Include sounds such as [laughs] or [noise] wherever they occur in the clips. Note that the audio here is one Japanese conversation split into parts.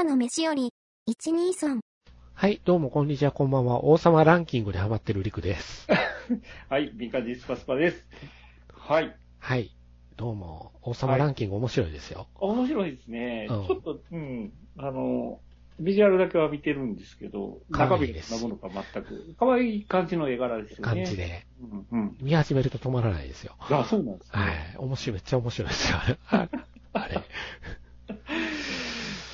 朝の飯より、123。はい、どうもこんにちは、こんばんは。王様ランキングでハマってるリクです。[laughs] はい、ビカジスパスパです。はい。はい、どうも。王様ランキング面白いですよ。面白いですね。うんちょっと、うん、あの、ビジュアルだけは見てるんですけど、可中身がどんなものか全く、可愛い感じの絵柄ですよね。感じ。で。うん、うん。見始めると止まらないですよ。あ、そうなんですね。はい。面白い、めっちゃ面白いですよ。あれ。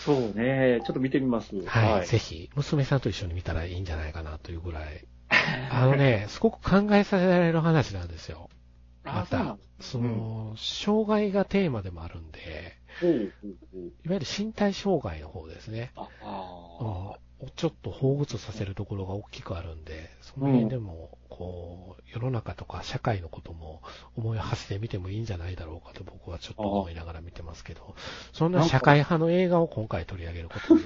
そうね。ちょっと見てみます。はい、ぜひ、娘さんと一緒に見たらいいんじゃないかなというぐらい。あのね、[laughs] すごく考えさせられる話なんですよ。まあ、そうなたん、障害がテーマでもあるんで、いわゆる身体障害の方ですね。をちょっと彷彿させるところが大きくあるんで、その辺でも、こう、世の中とか社会のことも思いを馳せてみてもいいんじゃないだろうかと僕はちょっと思いながら見てますけど、そんな社会派の映画を今回取り上げることに、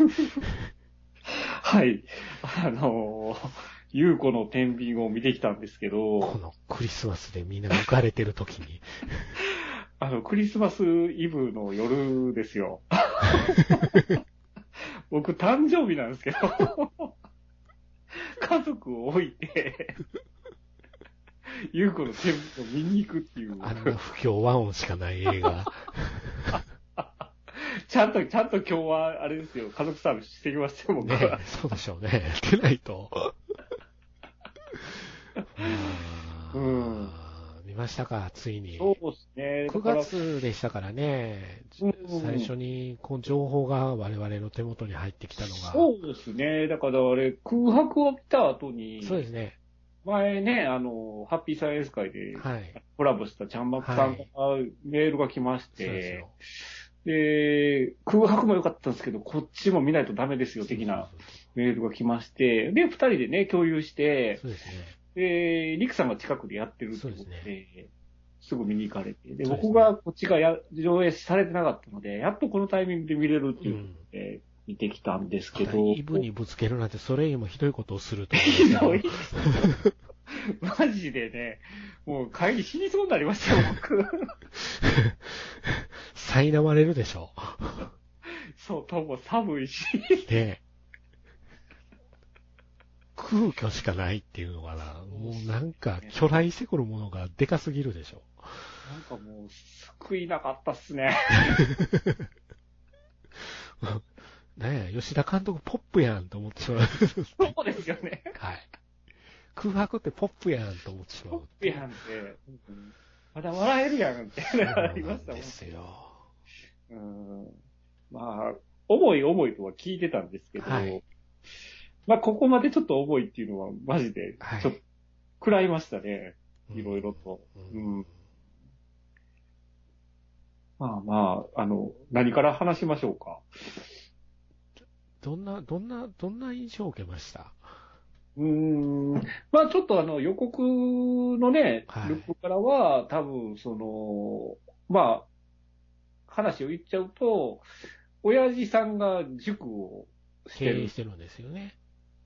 はい。あのー、ゆうこの天秤を見てきたんですけどこ、のクリスマスでみんな浮かれてる時に、[laughs] あの、クリスマスイブの夜ですよ。[laughs] 僕、誕生日なんですけど、[laughs] 家族を置いて、ゆうこの天秤を見に行くっていう、あんな不協和音しかない映画、[laughs] ちゃんと、ちゃんと今日は、あれですよ、家族サービスしてきましたよ、僕ねは。、そうでしょうね。出ないと。[laughs] うん見ましたか、ついに。そうですね。9月でしたからね、うん最初にこう情報が我々の手元に入ってきたのが、そうですね。だから、あれ、空白を見た後に、そうですね。前ね、あの、ハッピーサイエンス会ではい。コラボしたちゃんまくさんからメールが来ましそうですてよ、。で、空白も良かったんですけど、こっちも見ないとダメですよ、的なメールが来まして、で、二人でね、共有して、そうですね。で、リクさんが近くでやってるってことですで、すぐ見に行かれて、で、僕がこっちがや上映されてなかったので、やっとこのタイミングで見れるっていうので、見てきたんですけまど、たイブにぶつけるなんて、それよりもひどいことをするとひど [laughs] い。マジでね、もう帰り死にそうになりましたよ、僕。[laughs] 苛まれるでしょそう、とも寒いし。う。で、空虚しかないっていうのかな。もうなんか、巨来してくるものがでかすぎるでしょ。なんかもう、救いなかったっすね。[laughs] ねえ、吉田監督ポップやんと思ってしまう。そうですよね。はい。空白ってポップやんと思ってしまう。いやんって、うんまだ笑えるやんってなりましたもんですよ。うんまあ、重い重いとは聞いてたんですけど、はいまあ、ここまでちょっと重いっていうのは、マジではい、ちょっと、食らいましたね。いろいろと。ううんん。まあまあ、あの、何から話しましょうか。どんな、どんな、どんな印象を受けました？うーん。まあちょっとあの予告のね、はいルックからは、多分その、まあ、話を言っちゃうと、親父さんが塾をしてる。経営してるんですよね。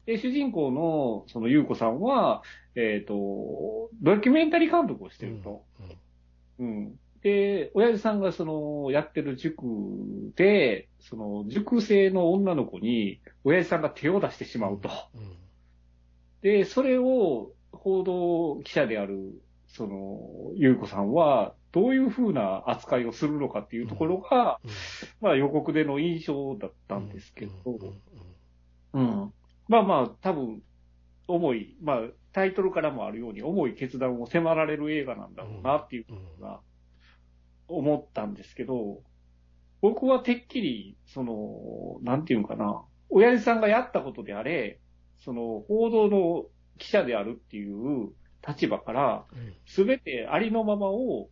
で、主人公の、その、ゆうこさんは、えっ、と、ドキュメンタリー監督をしてると。うんうん。で、親父さんがその、やってる塾で、その、塾生の女の子に、親父さんが手を出してしまうと。うんで、それを報道記者である、その、ゆうこさんは、どういうふうな扱いをするのかっていうところが、うんまあ予告での印象だったんですけど、うんうんうん。まあまあ、多分、重い、まあ、タイトルからもあるように、重い決断を迫られる映画なんだろうなっていううんのが、思ったんですけど、僕はてっきり、その、なんていうのかな、親父さんがやったことであれ、その、報道の記者であるっていう立場から、うんすべてありのままを、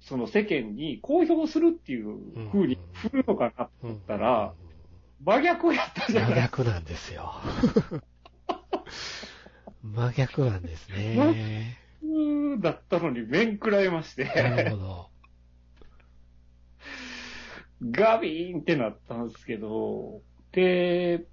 その世間に公表するっていう風に振るのかなとうん思ったら、真逆やったじゃ真ない逆なんですよ。[laughs] 真逆なんですね。だったのに面食らいましなて、るほど。ガビーンってなったんですけど、で、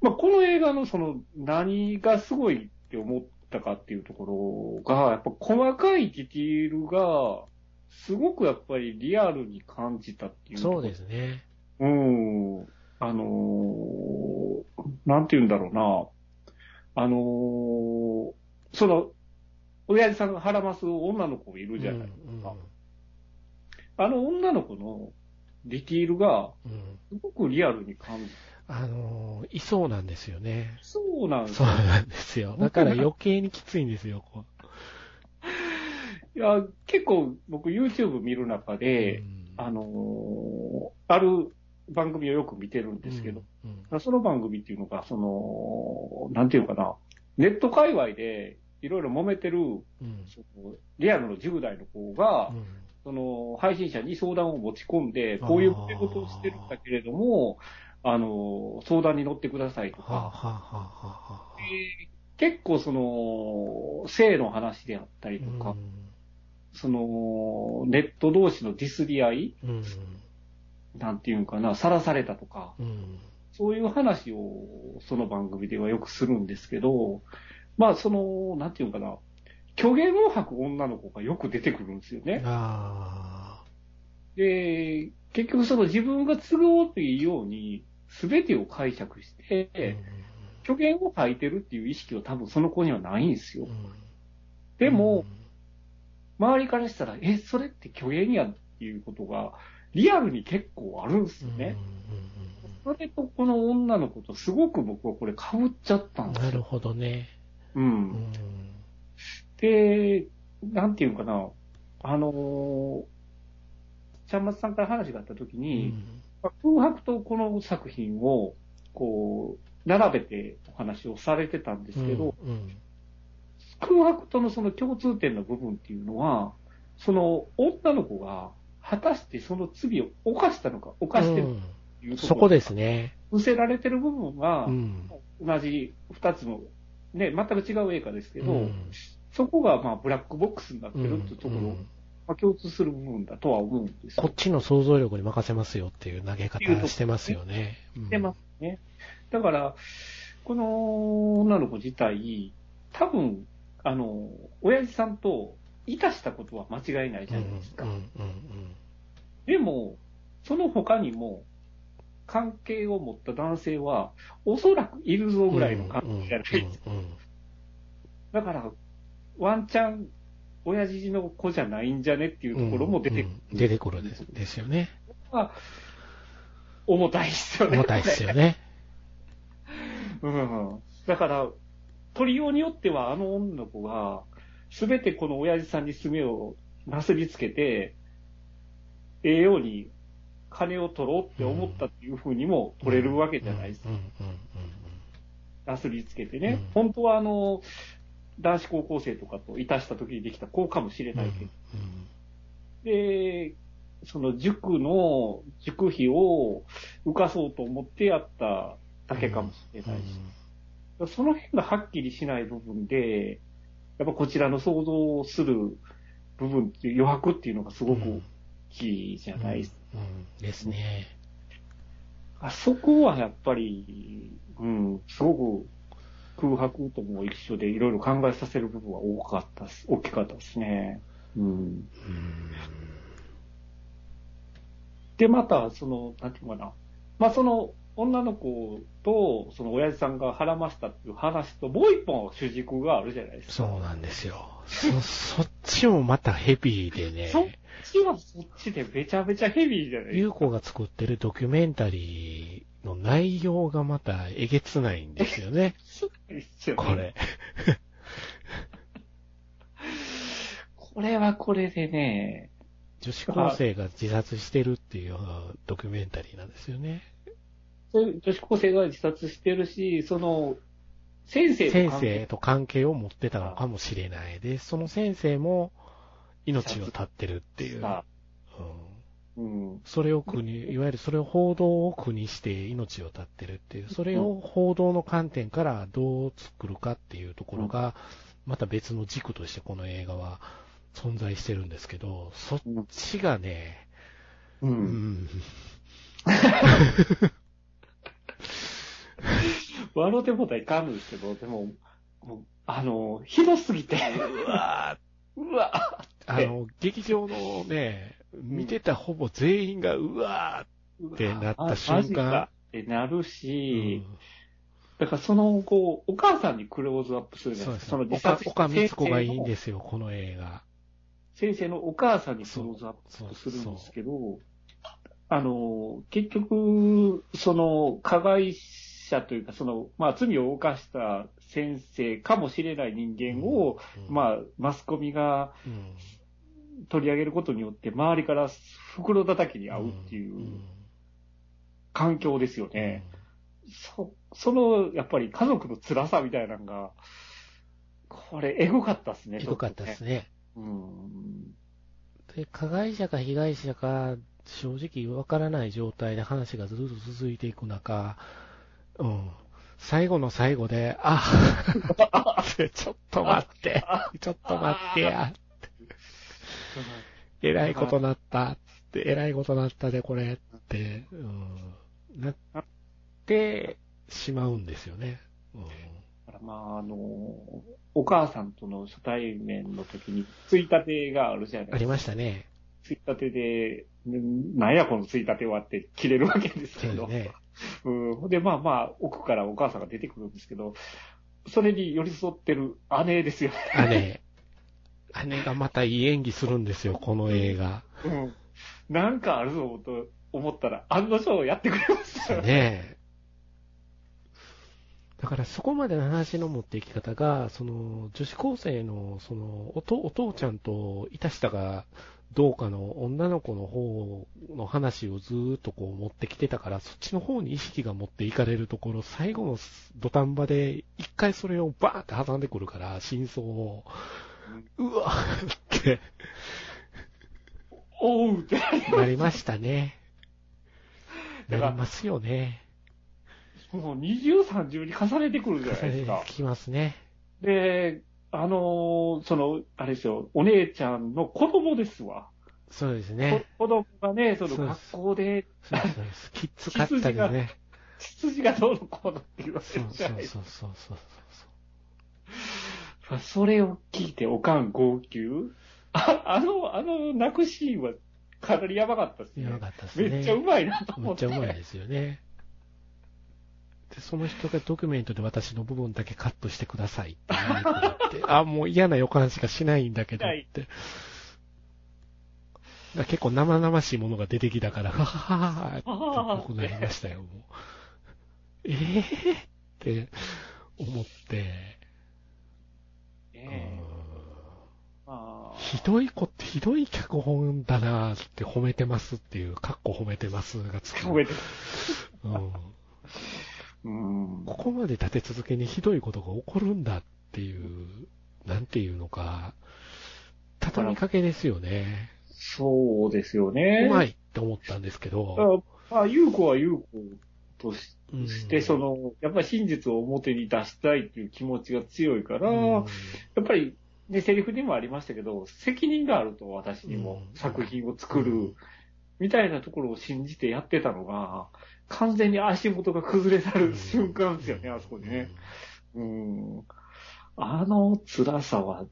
まあ、この映画のその何がすごいって思ったかっていうところが、やっぱ細かいディティールが、すごくやっぱりリアルに感じたっていうそうですね。うん。あのーなんて言うんだろうな、あのーその、親父さんが腹ます女の子いるじゃないですか。あの女の子のディティールが、うんうんすごくリアルに感じあのーいそうなんですよね。そうなんですそうよ。なんですよ。だから余計にきついんですよ。こいや、結構僕 YouTube 見る中うで、うんあのーある番組をよく見てるんですけど、、うんその番組っていうのが、その、なんていうかな、ネット界隈でいろいろ揉めてる、うん。そのリアルの10代の子が、うん。その配信者に相談を持ち込んで、こういうこと事をしてるんだけれども、あの、相談に乗ってくださいとか、はあはあはあで結構その、性の話であったりとか、その、ネット同士のディスり合い、うんなんていうんかな、さらされたとか、うん。そういう話をその番組ではよくするんですけど、まあその、なんていうんかな、虚言を吐く女の子がよく出てくるんですよね。あで、結局その自分が都合というように、全てを解釈して、ー虚言を吐いてるっていう意識は多分その子にはないんですよ。うん。うん。でも、、周りからしたら、え、それって虚言やっていうことが、リアルに結構あるんですよね。それとこの女の子とすごく僕はこれ被っちゃったうんんですよ。なるほどね。う。うんんで、なんていうかな、あのー、ちゃんまつさんから話があった時うに、んまあ空白とこの作品を、こう、並べてお話をされてたんですけど、うん空白とのその共通点の部分っていうのは、その女の子が果たしてその罪を犯したのか、犯してるうんというところそこですね。伏せられてる部分がう、ん。同じ二つの、ね、全く違う映画ですけど、うん。そこがまあブラックボックスになってうんるっていうところ、うん。まあ、共通する部分だとは思うんですよ。こっちの想像力に任せますよっていう投げ方してますよね。してますね。だから、この女の子自体、多分、あの、親父さんといたしたことは間違いないじゃないですか。でも、その他にも、関係を持った男性は、おそらくいるぞぐらいの関係じゃないですか。だから、ワンチャン、親父の子じゃないんじゃねっていうところも出てくる。うん出てくるですですよね。重たいっすよね。重たいですよね。[laughs] うん。だから、取りようによっては、あの女の子が、すべてこの親父さんに爪をなすりつけて、ええように金を取ろうって思ったっていうふうにも取れるわけじゃないです。なすりつけてね。うん。本当はあの、男子高校生とかといたした時にできた子かもしれなんいけど、うんで、その塾の、塾費を浮かそうと思ってやっただけかもしれないし、その辺がはっきりしない部分で、やっぱこちらの想像する部分っていう余白っていうのがすごく大きいじゃないですか。うんうんですね。あそこはやっぱり、うん、すごく空白とも一緒でいろいろ考えさせる部分は多かったっす、大きかったですね。うん。うんで、また、その、なんていうのかな。まあ、その、女の子と、その親父さんが腹ましたっていう話と、もう一本主軸があるじゃないですか。そうなんですよ。そ、そっちもまたヘビーでね。そっちはそっちでめちゃめちゃヘビーじゃないですか。ゆうこが作ってるドキュメンタリーの内容がまたえげつないんですよね。[laughs] よねこれ。[laughs] これはこれでね、女子高生が自殺してるっていうドキュメンタリーなんですよね。そういう女子高生が自殺してるし、その、先生と先関係生と関係を持ってたのかもしれない。で、その先生も命を絶ってるっていう。うんうん。それを国、いわゆるそれを報道を国して命を絶ってるっていう、それを報道の観点からどう作るかっていうところが、また別の軸としてこの映画は存在してるんですけど、そっちがね、う。うんん、[laughs] 笑うてもたらいかんんですけど、でも、もうあの、ひどすぎて、うわうわあの、劇場のね、見てたほぼ全員が、うわーってなった瞬間、てなるうし、ん。だからその、こう、お母さんにクローズアップするじゃないですか。その自岡殺岡光子がいいんす。ですよ、この映画。先生のお母さんにクローズアップするんですけど、あの、結局、その、加害者というか、その、まあ、罪を犯した先生かもしれない人間を、うん、まあ、マスコミがうん取り上げることによって、周りから袋叩きに遭うっていんう環境ですよね。そ、その、やっぱり家族の辛さみたいなのが、これ、エゴかったですね。ひどかったですね。ね。うん。で、加害者か被害者か、正直わからない状態で話がずっと続いていく中、うん。最後の最後で、あ、ちょっと待って、ちょっと待ってや、えらいことなったって、えらいことなったで、これって、うん、なってしまうんですよね。うんだからまあ、あの、お母さんとの初対面の時に、ついたてがあるじゃないですか。ありましたね。ついたてで、んなんやこのついたてはって切れるわけですけど。ね。うん。で、まあまあ、奥からお母さんが出てくるんですけど、それに寄り添ってる姉ですよね。姉、姉がまたいい演技するんですよ、この映画。うん。なんかあるぞと思ったら、案の定やってくれましたよね。ねだからそこまでの話の持っていき方が、その女子高生のそのお父ちゃんといたしたがどうかの女の子の方の話をずーっとこう持ってきてたから、そっちの方に意識が持っていかれるところ、最後の土壇場で一回それをバーって挟んでくるから、真相を、うわーっておうって。なりましたね。なりますよね。もう二重三重に重ねてくるじゃないですか。きますね。で、あのーその、あれですよ、お姉ちゃんの子供ですわ。そうですね。こ子供がね、その学校で、そうそう。きつかったですね。血筋がどうのこうのって言わそうれるじゃないですそうそうそうか。それを聞いておかん号泣ああの、あの泣くシーンはかなりやばかったですそう。ね。やばかったですね。めっちゃうまいなとめっ思って。ちゃうまいですよね。で、その人がドキュメントで私の部分だけカットしてくださいって言って、[laughs] あ、もう嫌な予感しかしないんだけどって。だ結構生々しいものが出てきたから、ははははって僕なりましたよ、[laughs] もう。えぇ、って思って、えん。まあ。ひどいこって、ひどい脚本だなって褒めてますっていう、かっこ褒めてますがつく。ごめんねうんうん。ここまで立て続けにひどいことが起こるんだっていう、なんていうのか、畳みかけですよね。そうですよね。うまいって思ったんですけど、あ、優子は優子としうんして、その、やっぱり真実を表に出したいっていう気持ちが強いから、うんやっぱり、ね、セリフにもありましたけど、責任があると私にもうん作品を作る、みたいなところを信じてやってたのが、完全に足元が崩れ去る瞬間ですよね、あそこでね。うん。あの辛さは、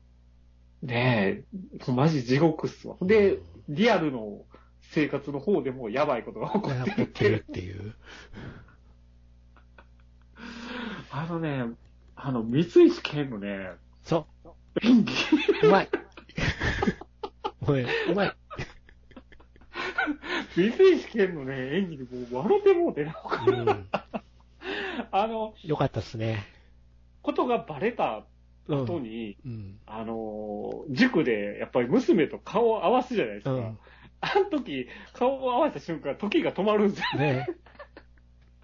ねえ、マジ地獄っすわ。で、リアルの生活の方でもやばいことが起こやってるっていうってるっ。ていう。あのね、あの、三石健のね、そ演技。う、うまい。もうね、うまい。三石健のね、演技でもう笑ってもうてな、うん。あの、よかったっすね。ことがバレたうん。後に、うん。あの、塾でやっぱり娘と顔を合わすじゃないですか。うん。あの時、顔を合わせた瞬間、時が止まるんですよ。ね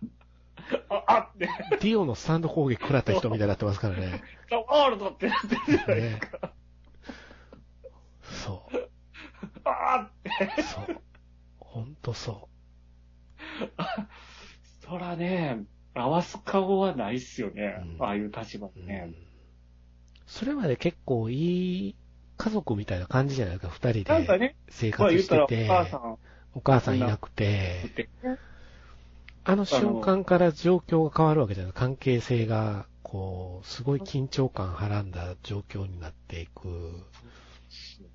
[laughs] あ、あって、ディオのスタンド攻撃食らった人みたいになってますからね。ワールドってなってるじゃないですか。そう。あーって。そう。ほんとそ [laughs] そらね、合わす顔はないっすよね。うんああいう立場う。うでねん。それまで結構いい家族みたいな感じじゃないですか、二人でなんかね、生まあお活してて。母さんお母さんいなくてあの瞬間から状況が変わるわけじゃない関係性が、こう、すごい緊張感はらんだ状況になっていく。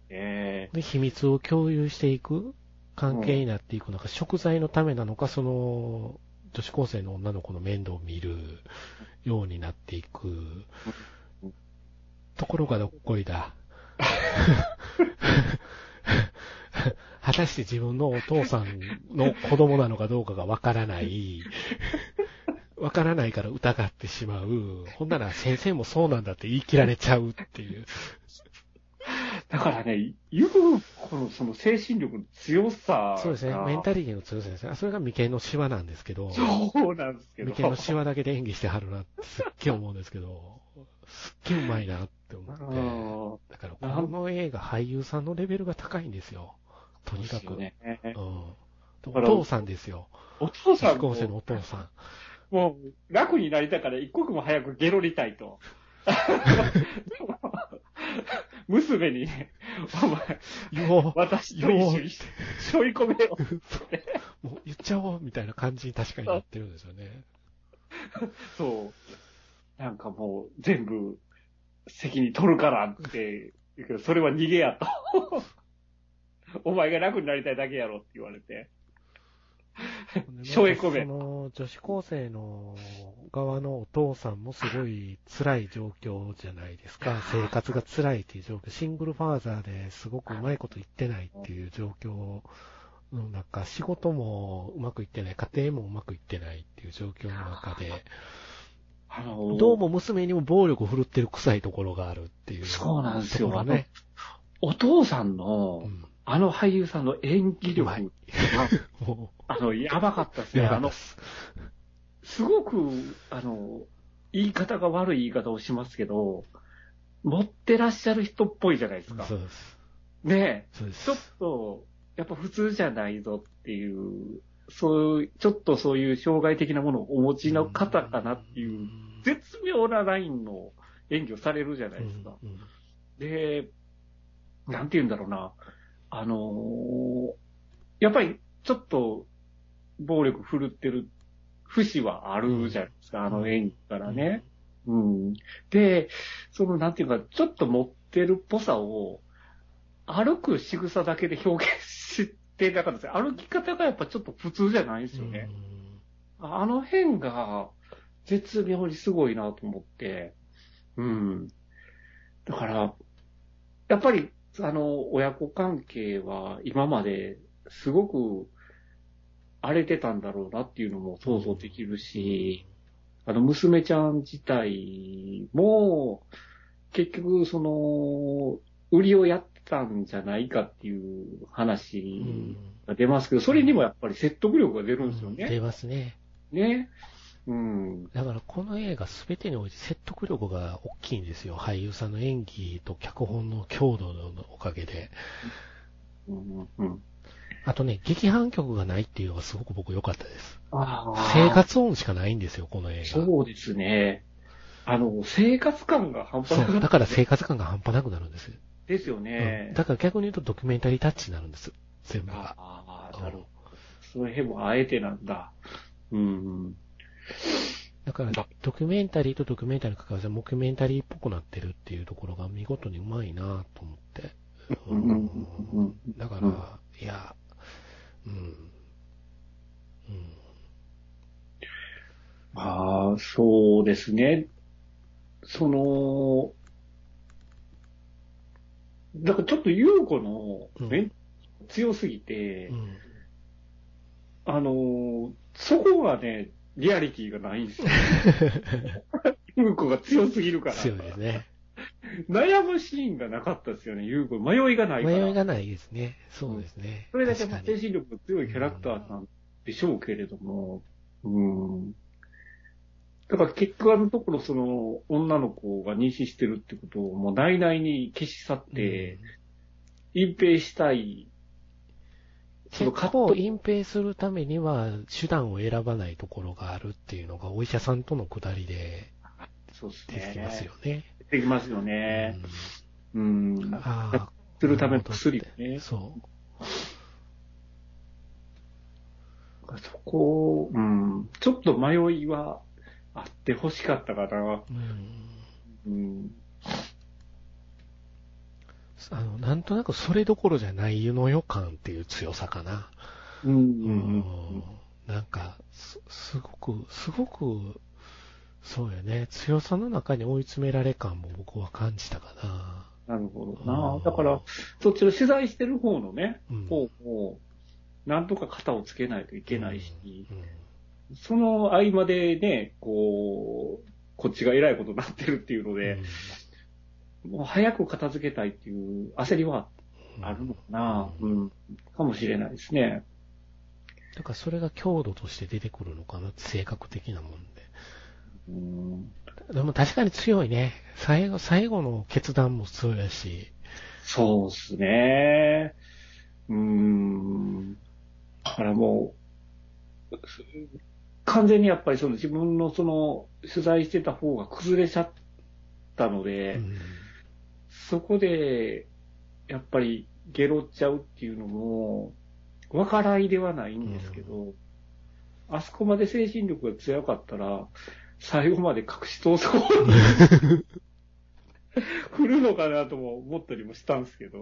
えで、秘密を共有していく関係になっていくのか、食材のためなのか、その、女子高生の女の子の面倒を見るようになっていく。ところがどっこいだ。果たして自分のお父さんの子供なのかどうかがわからない。わからないから疑ってしまう。ほんなら先生もそうなんだって言い切られちゃうっていう。だからね、ゆうこのその精神力の強さが。そうですね。メンタリティの強さですね。あそれが眉間のシワなんですけど。そうなんですけど。眉間のシワだけで演技してはるなってすっげえ思うんですけど、すっげえうまいなって思って。だからこの映画俳優さんのレベルが高いんですよ。とにかく。ね、うん。お父さんですよ。お父さん高生のお父さん。もう、楽になりたから一刻も早くゲロりたいと。[laughs] 娘にね、お前、よ私と一緒に背負い込めよ。もう言っちゃおうみたいな感じに確かになってるんですよね。そう。なんかもう全部責任取るからって言うけど、それは逃げやと。お前が楽になりたいだけやろって言われて。背負い込め。その女子高生の側のお父さんもすごい辛い状況じゃないですか。[laughs] 生活が辛いっていう状況。シングルファーザーですごくうまいこと言ってないっていう状況の中、仕事もうまくいってない、家庭もうまくいってないっていう状況の中で、あのどうも娘にも暴力を振るってる臭いところがあるっていう、そうなんですよ。ね。お父さんの、うんあの俳優さんの演技力が、も [laughs] あの、やばかったですう、ね。あの、すすごく、あの、言い方が悪い言い方をしますけど、持ってらっしゃる人っぽいじゃないですか。そうです。ねそうです。ちょっと、やっぱ普通じゃないぞっていう、そういう、ちょっとそういう障害的なものをお持ちの方かなっていう、絶妙なラインの演技をされるじゃないですか。で、なんて言うんだろうな。あのーやっぱりちょっと暴力振るってる節はあるじゃないですか、あの演技からね。うん。で、そのなんていうか、ちょっと持ってるっぽさを歩く仕草だけで表現してなかったです歩き方がやっぱちょっと普通じゃないですよね。あの辺が絶妙にすごいなと思って。うん。だから、やっぱり、あの、親子関係は今まですごく荒れてたんだろうなっていうのも想像できるし、あの、娘ちゃん自体も、結局、その、売りをやってたんじゃないかっていう話が出ますけど、それにもやっぱり説得力が出るんですよね。出ますね。ね。うん。だからこの映画すべてにおいて説得力が大きいんですよ。俳優さんの演技と脚本の強度のおかげで。うんうん、あとね、劇伴曲がないっていうのがすごく僕良かったです。生活音しかないんですよ、この映画。そうですね。あの、生活感が半端なくそう。だから生活感が半端なくなるんです。ですようねん。だから逆に言うとドキュメンタリータッチになるんです。全部が。ああ、なるほど。その辺もあえてなんだ。うん。だから、ドキュメンタリーとドキュメンタリーに関わらず、モキュメンタリーっぽくなってるっていうところが見事にうまいなと思って。うんうんうんうんだから、うんいや、うん。うん。ああ、そうですね。その、だからちょっと優子のメン強すぎて、うん。あのーそこがね、リアリティがないんですよ。[laughs] 優子が強すぎるから。強いですね。悩むシーンがなかったですよね、優子。迷いがないから。迷いがないですね。そうですね。それだけ精神力の強いキャラクターなんでしょうけれども、うん。だから結局あのところその女の子が妊娠してるってことをもう内々に消し去って、隠蔽したい、その結葛藤、構隠蔽するためには手段を選ばないところがあるっていうのがお医者さんとのくだりで出てきますね。よね。出てきますよね。うん。うんああ。するための薬ね。そう。そこ、うん。ちょっと迷いはあってほしかったかな。うんうん。あの、なんとなくそれどころじゃないの予感っていう強さかな。うん。ううんん。なんか、す、すごく、すごく、そうよね。強さの中に追い詰められ感も僕は感じたかなるほどう。なんだから、そっちの取材してる方のね、うん方も、なんとか肩をつけないといけないし、うん。その合間でね、こう、こっちが偉いことになってるっていうので、もう早く片付けたいっていう焦りはうんあるのかな、ううんん、かもしれないですね。だからそれが強度として出てくるのかな、性格的なもんで。うん、でも確かに強いね。最後、最後の決断も強いし。そうですね。うーん。だからもう、完全にやっぱりその自分のその取材してた方が崩れちゃったので、うんそこで、やっぱりゲロっちゃうっていうのも、わからいではないんですけど、あそこまで精神力が強かったら、最後まで隠し通そう。[laughs] 振るのかなとも思ったりもしたんですけど。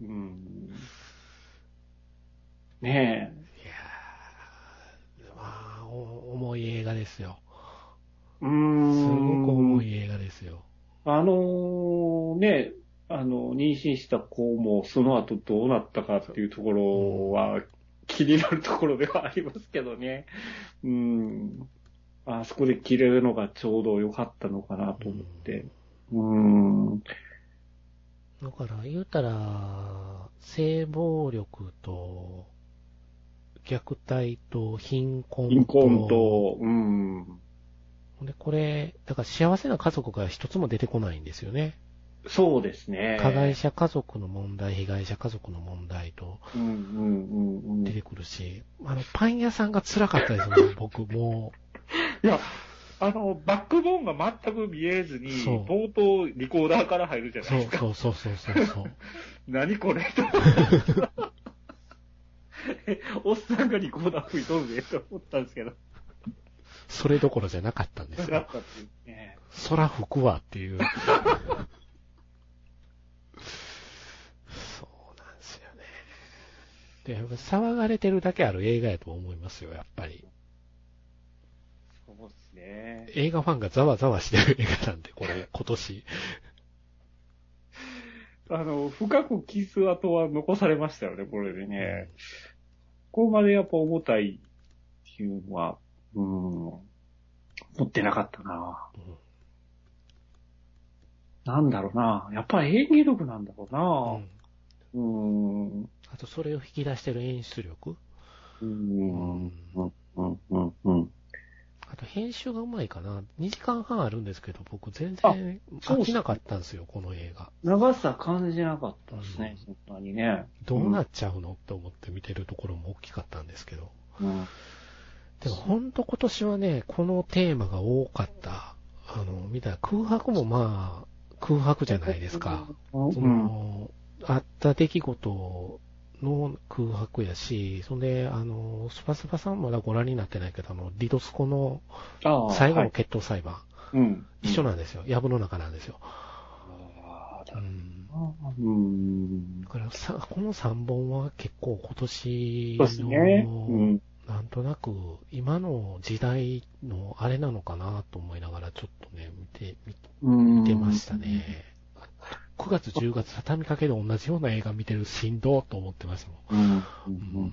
うん。ねいやー、まあ、お重い映画ですよ。え。うーん。すごく重い映画ですよ。あのね、あの、妊娠した子もその後どうなったかっていうところは気になるところではありますけどね。うん。あそこで切れるのがちょうど良かったのかなと思って。うん。だから、言うたら、性暴力と、虐待と貧困と、貧困と、うん。で、これ、だから幸せな家族が一つも出てこないんですよね。そうですね。加害者家族の問題、被害者家族の問題と出てくるし、あの、パン屋さんが辛かったですもん、[laughs] 僕もや、あの、バックボーンが全く見えずに、冒頭リコーダーから入るじゃう。ないですか。そうそうそうそうそう。[laughs] 何これ？と [laughs] えおっさんがリコーダー吹いとるぜと思ったんですけど。それどころじゃなかったんですよなかっ。たっていうね。空吹くわっていう。そうなんですよね。で、やっぱ騒がれてるだけある映画やと思いますよ、やっぱり。そうですね。映画ファンがざわざわしてる映画なんで、これ、[laughs] 今年。あの、深く傷跡は残されましたよね、これでね。ここまでやっぱ重たいっていうのは、うん、持ってなかったな。うんなんだろうな。やっぱり演技力なんだろううな。んうん。あと、それを引き出してる演出力。うん。うん。うん。うん。うん。あと、編集がうまいかな。2時間半あるんですけど、僕全然飽きなかったんですよ、この映画。長さ感じなかったですね、うんそんなにね。どうなっちゃうの？って思って見てるところも大きかったんですけど。うん。でも本当今年はね、このテーマが多かった。あの、見たら空白もまあ、空白じゃないですか。うん。その、あった出来事の空白やし、そんで、あの、スパスパさんまだご覧になってないけど、あの、リドスコの最後のはい決闘裁判、うん。一緒なんですよ。藪の中なんですよ。うん。うん。だからさ、この3本は結構今年そうですね。うの、ん。なんとなく今の時代のあれなのかなと思いながらちょっとね、見て、見てましたね。[laughs] 9月、10月、畳みかけで同じような映画見てるしんどーと思ってましたもん。うん。ううんん。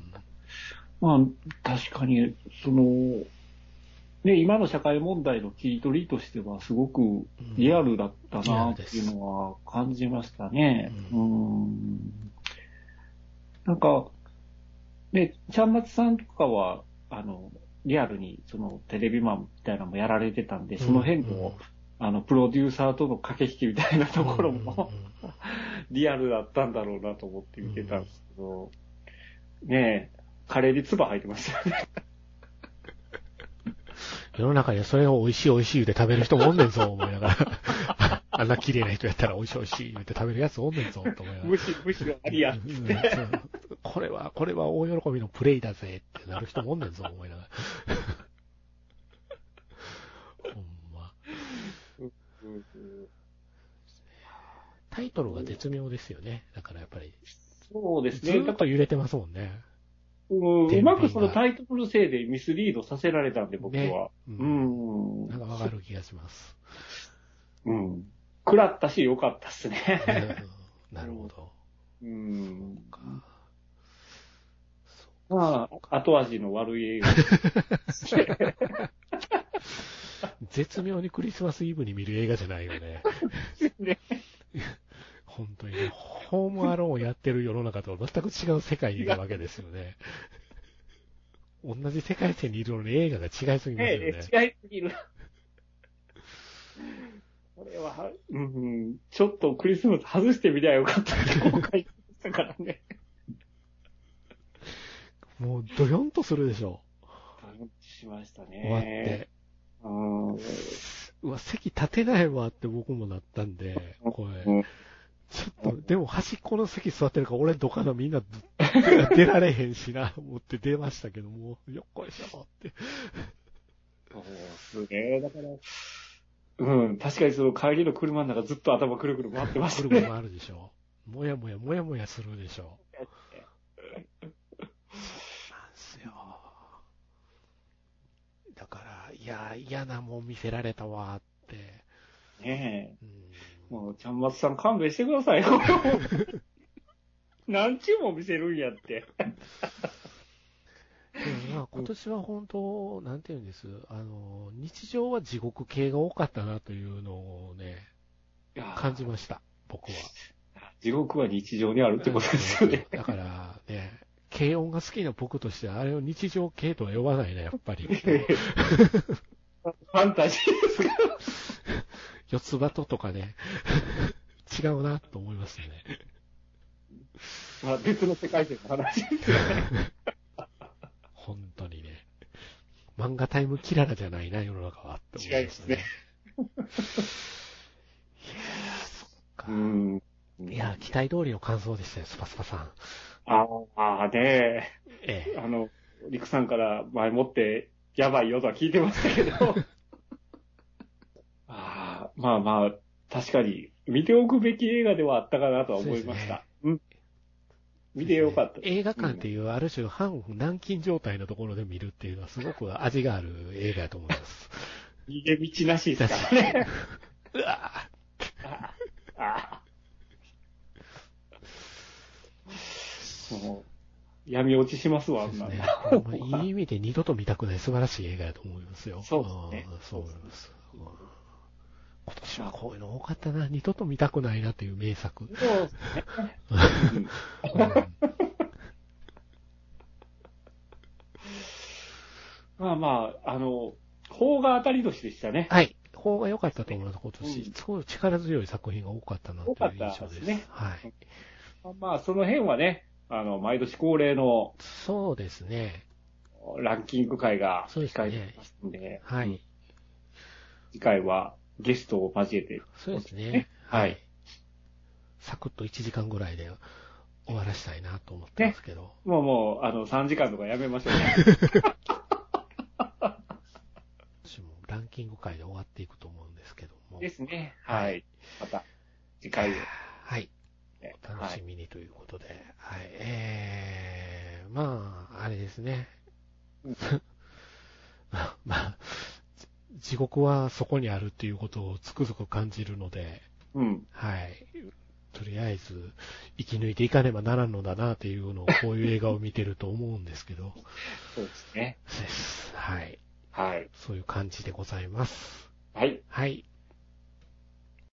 まあ、確かに、その、ね、今の社会問題の切り取りとしては、すごくリアルだったなっていうのは感じましたね。ううん。なんか、ね、ちゃんまつさんとかは、あの、リアルに、その、テレビマンみたいなのもやられてたんで、その辺の、あの、プロデューサーとの駆け引きみたいなところも、[laughs] リアルだったんだろうなと思って見てたんですけど、ねえ、カレーに唾入ってましたよね。[laughs] 世の中にはそれを美味しい美味しい言うて食べる人もおんねんぞ、思いながら。[laughs] あんな綺麗な人やったら美味しい美味しい言うて食べるやつおんねんぞ、と思いながら。むし、むしろありやんって。そうこれは、これは大喜びのプレイだぜってなる人もおんねんぞ、思いながら。[laughs] ほんま。タイトルが絶妙ですよね。だからやっぱり。そうですね。ずーっと揺れてますもんね。うん、まくそのタイトル制でミスリードさせられたんで、僕は。ねう。うんん。なんかわかる気がします。うん。食らったし、良かったっすね。うん [laughs] なるほど。うん。かまあ、後味の悪い映画。[laughs] 絶妙にクリスマスイブに見る映画じゃないよね。ね [laughs] 本当にね、ホームアローンをやってる世の中と全く違う世界にいるわけですよね。同じ世界線にいるのに映画が違いすぎますよね。え違いすぎる。これは、うんうん、ちょっとクリスマス外してみりゃよかったって後悔したからね。もうドヨンとするでしょ。しましたね。終わって。うわ、席立てないわって僕もなったんで、これ。うんちょっと、でも端っこの席座ってるから、俺どかなみんな出られへんしな、思って出ましたけども、よっこいしょって。そうすげえ。だから、うん、確かにその帰りの車の中ずっと頭くるくる回ってましたね。くるくる回るでしょ。もやもや、もやもやするでしょ。そうなんですよ。だから、いや、嫌なもん見せられたわって。ねうんえ。もう、ちゃんまつさん勘弁してくださいよ。[laughs] 何ちゅうもん見せるんやって。でもまあ今年は本当、なんていうんです、あの、日常は地獄系が多かったなというのをね、感じました、僕は。地獄は日常にあるってことですよね。だからね、軽音が好きな僕としては、あれを日常系とは呼ばないな、やっぱり。ファンタジーですか？[laughs] 四つ葉ととかね、違うなと思いますよね。まあ別の世界線の話ですよね。[laughs] 本当にね。漫画タイムキララじゃないな、世の中はって思いますね。[laughs] いやー、そっか。うん。いやー、期待通りの感想でしたよ、スパスパさん。ああ、ねええ。あの、リクさんから前もって、やばいよとは聞いてましたけど。ああ、まあまあ、確かに、見ておくべき映画ではあったかなとは思いました。うん。見てよかった。映画館っていうある種半軟禁状態のところで見るっていうのはすごく味がある映画だと思います。逃げ道なしですからね。うわああもう、闇落ちしますわ、あんね。[laughs] まあいい意味で二度と見たくない素晴らしい映画だと思いますよ。そうですねんそう思います。うん今年はこういうの多かったな。二度と見たくないなという名作。そうですね。[laughs] まあまあ、あの、邦画当たり年でしたね。はい。方が良かったと思います、今年。うんすごい力強い作品が多かったなという印象多かったで。ですすねはい。まあまあ、その辺はね、あの、毎年恒例のそうですね。ランキング会がそうですね控えてますんで、うんはい。次回はゲストを交えて、そうですねね。はい。サクッと1時間ぐらいで終わらしたいなと思ってますけど。もうもう、あの、3時間とかやめましょうね。私もランキング会で終わっていくと思うんですけども。ですね。ははいい。また、次回を、はい。ね。お楽しみにということで。はい。えー、まあ、あれですね。う [laughs] んまあ、じ地獄はそこにあるっていうことをつくづく感じるので、うん。はい。とりあえず、生き抜いていかねばならんのだなっていうのを、こういう映画を見てると思うんですけど、[laughs] そうですね。です。はい。はい。そういう感じでございます。はい。はい。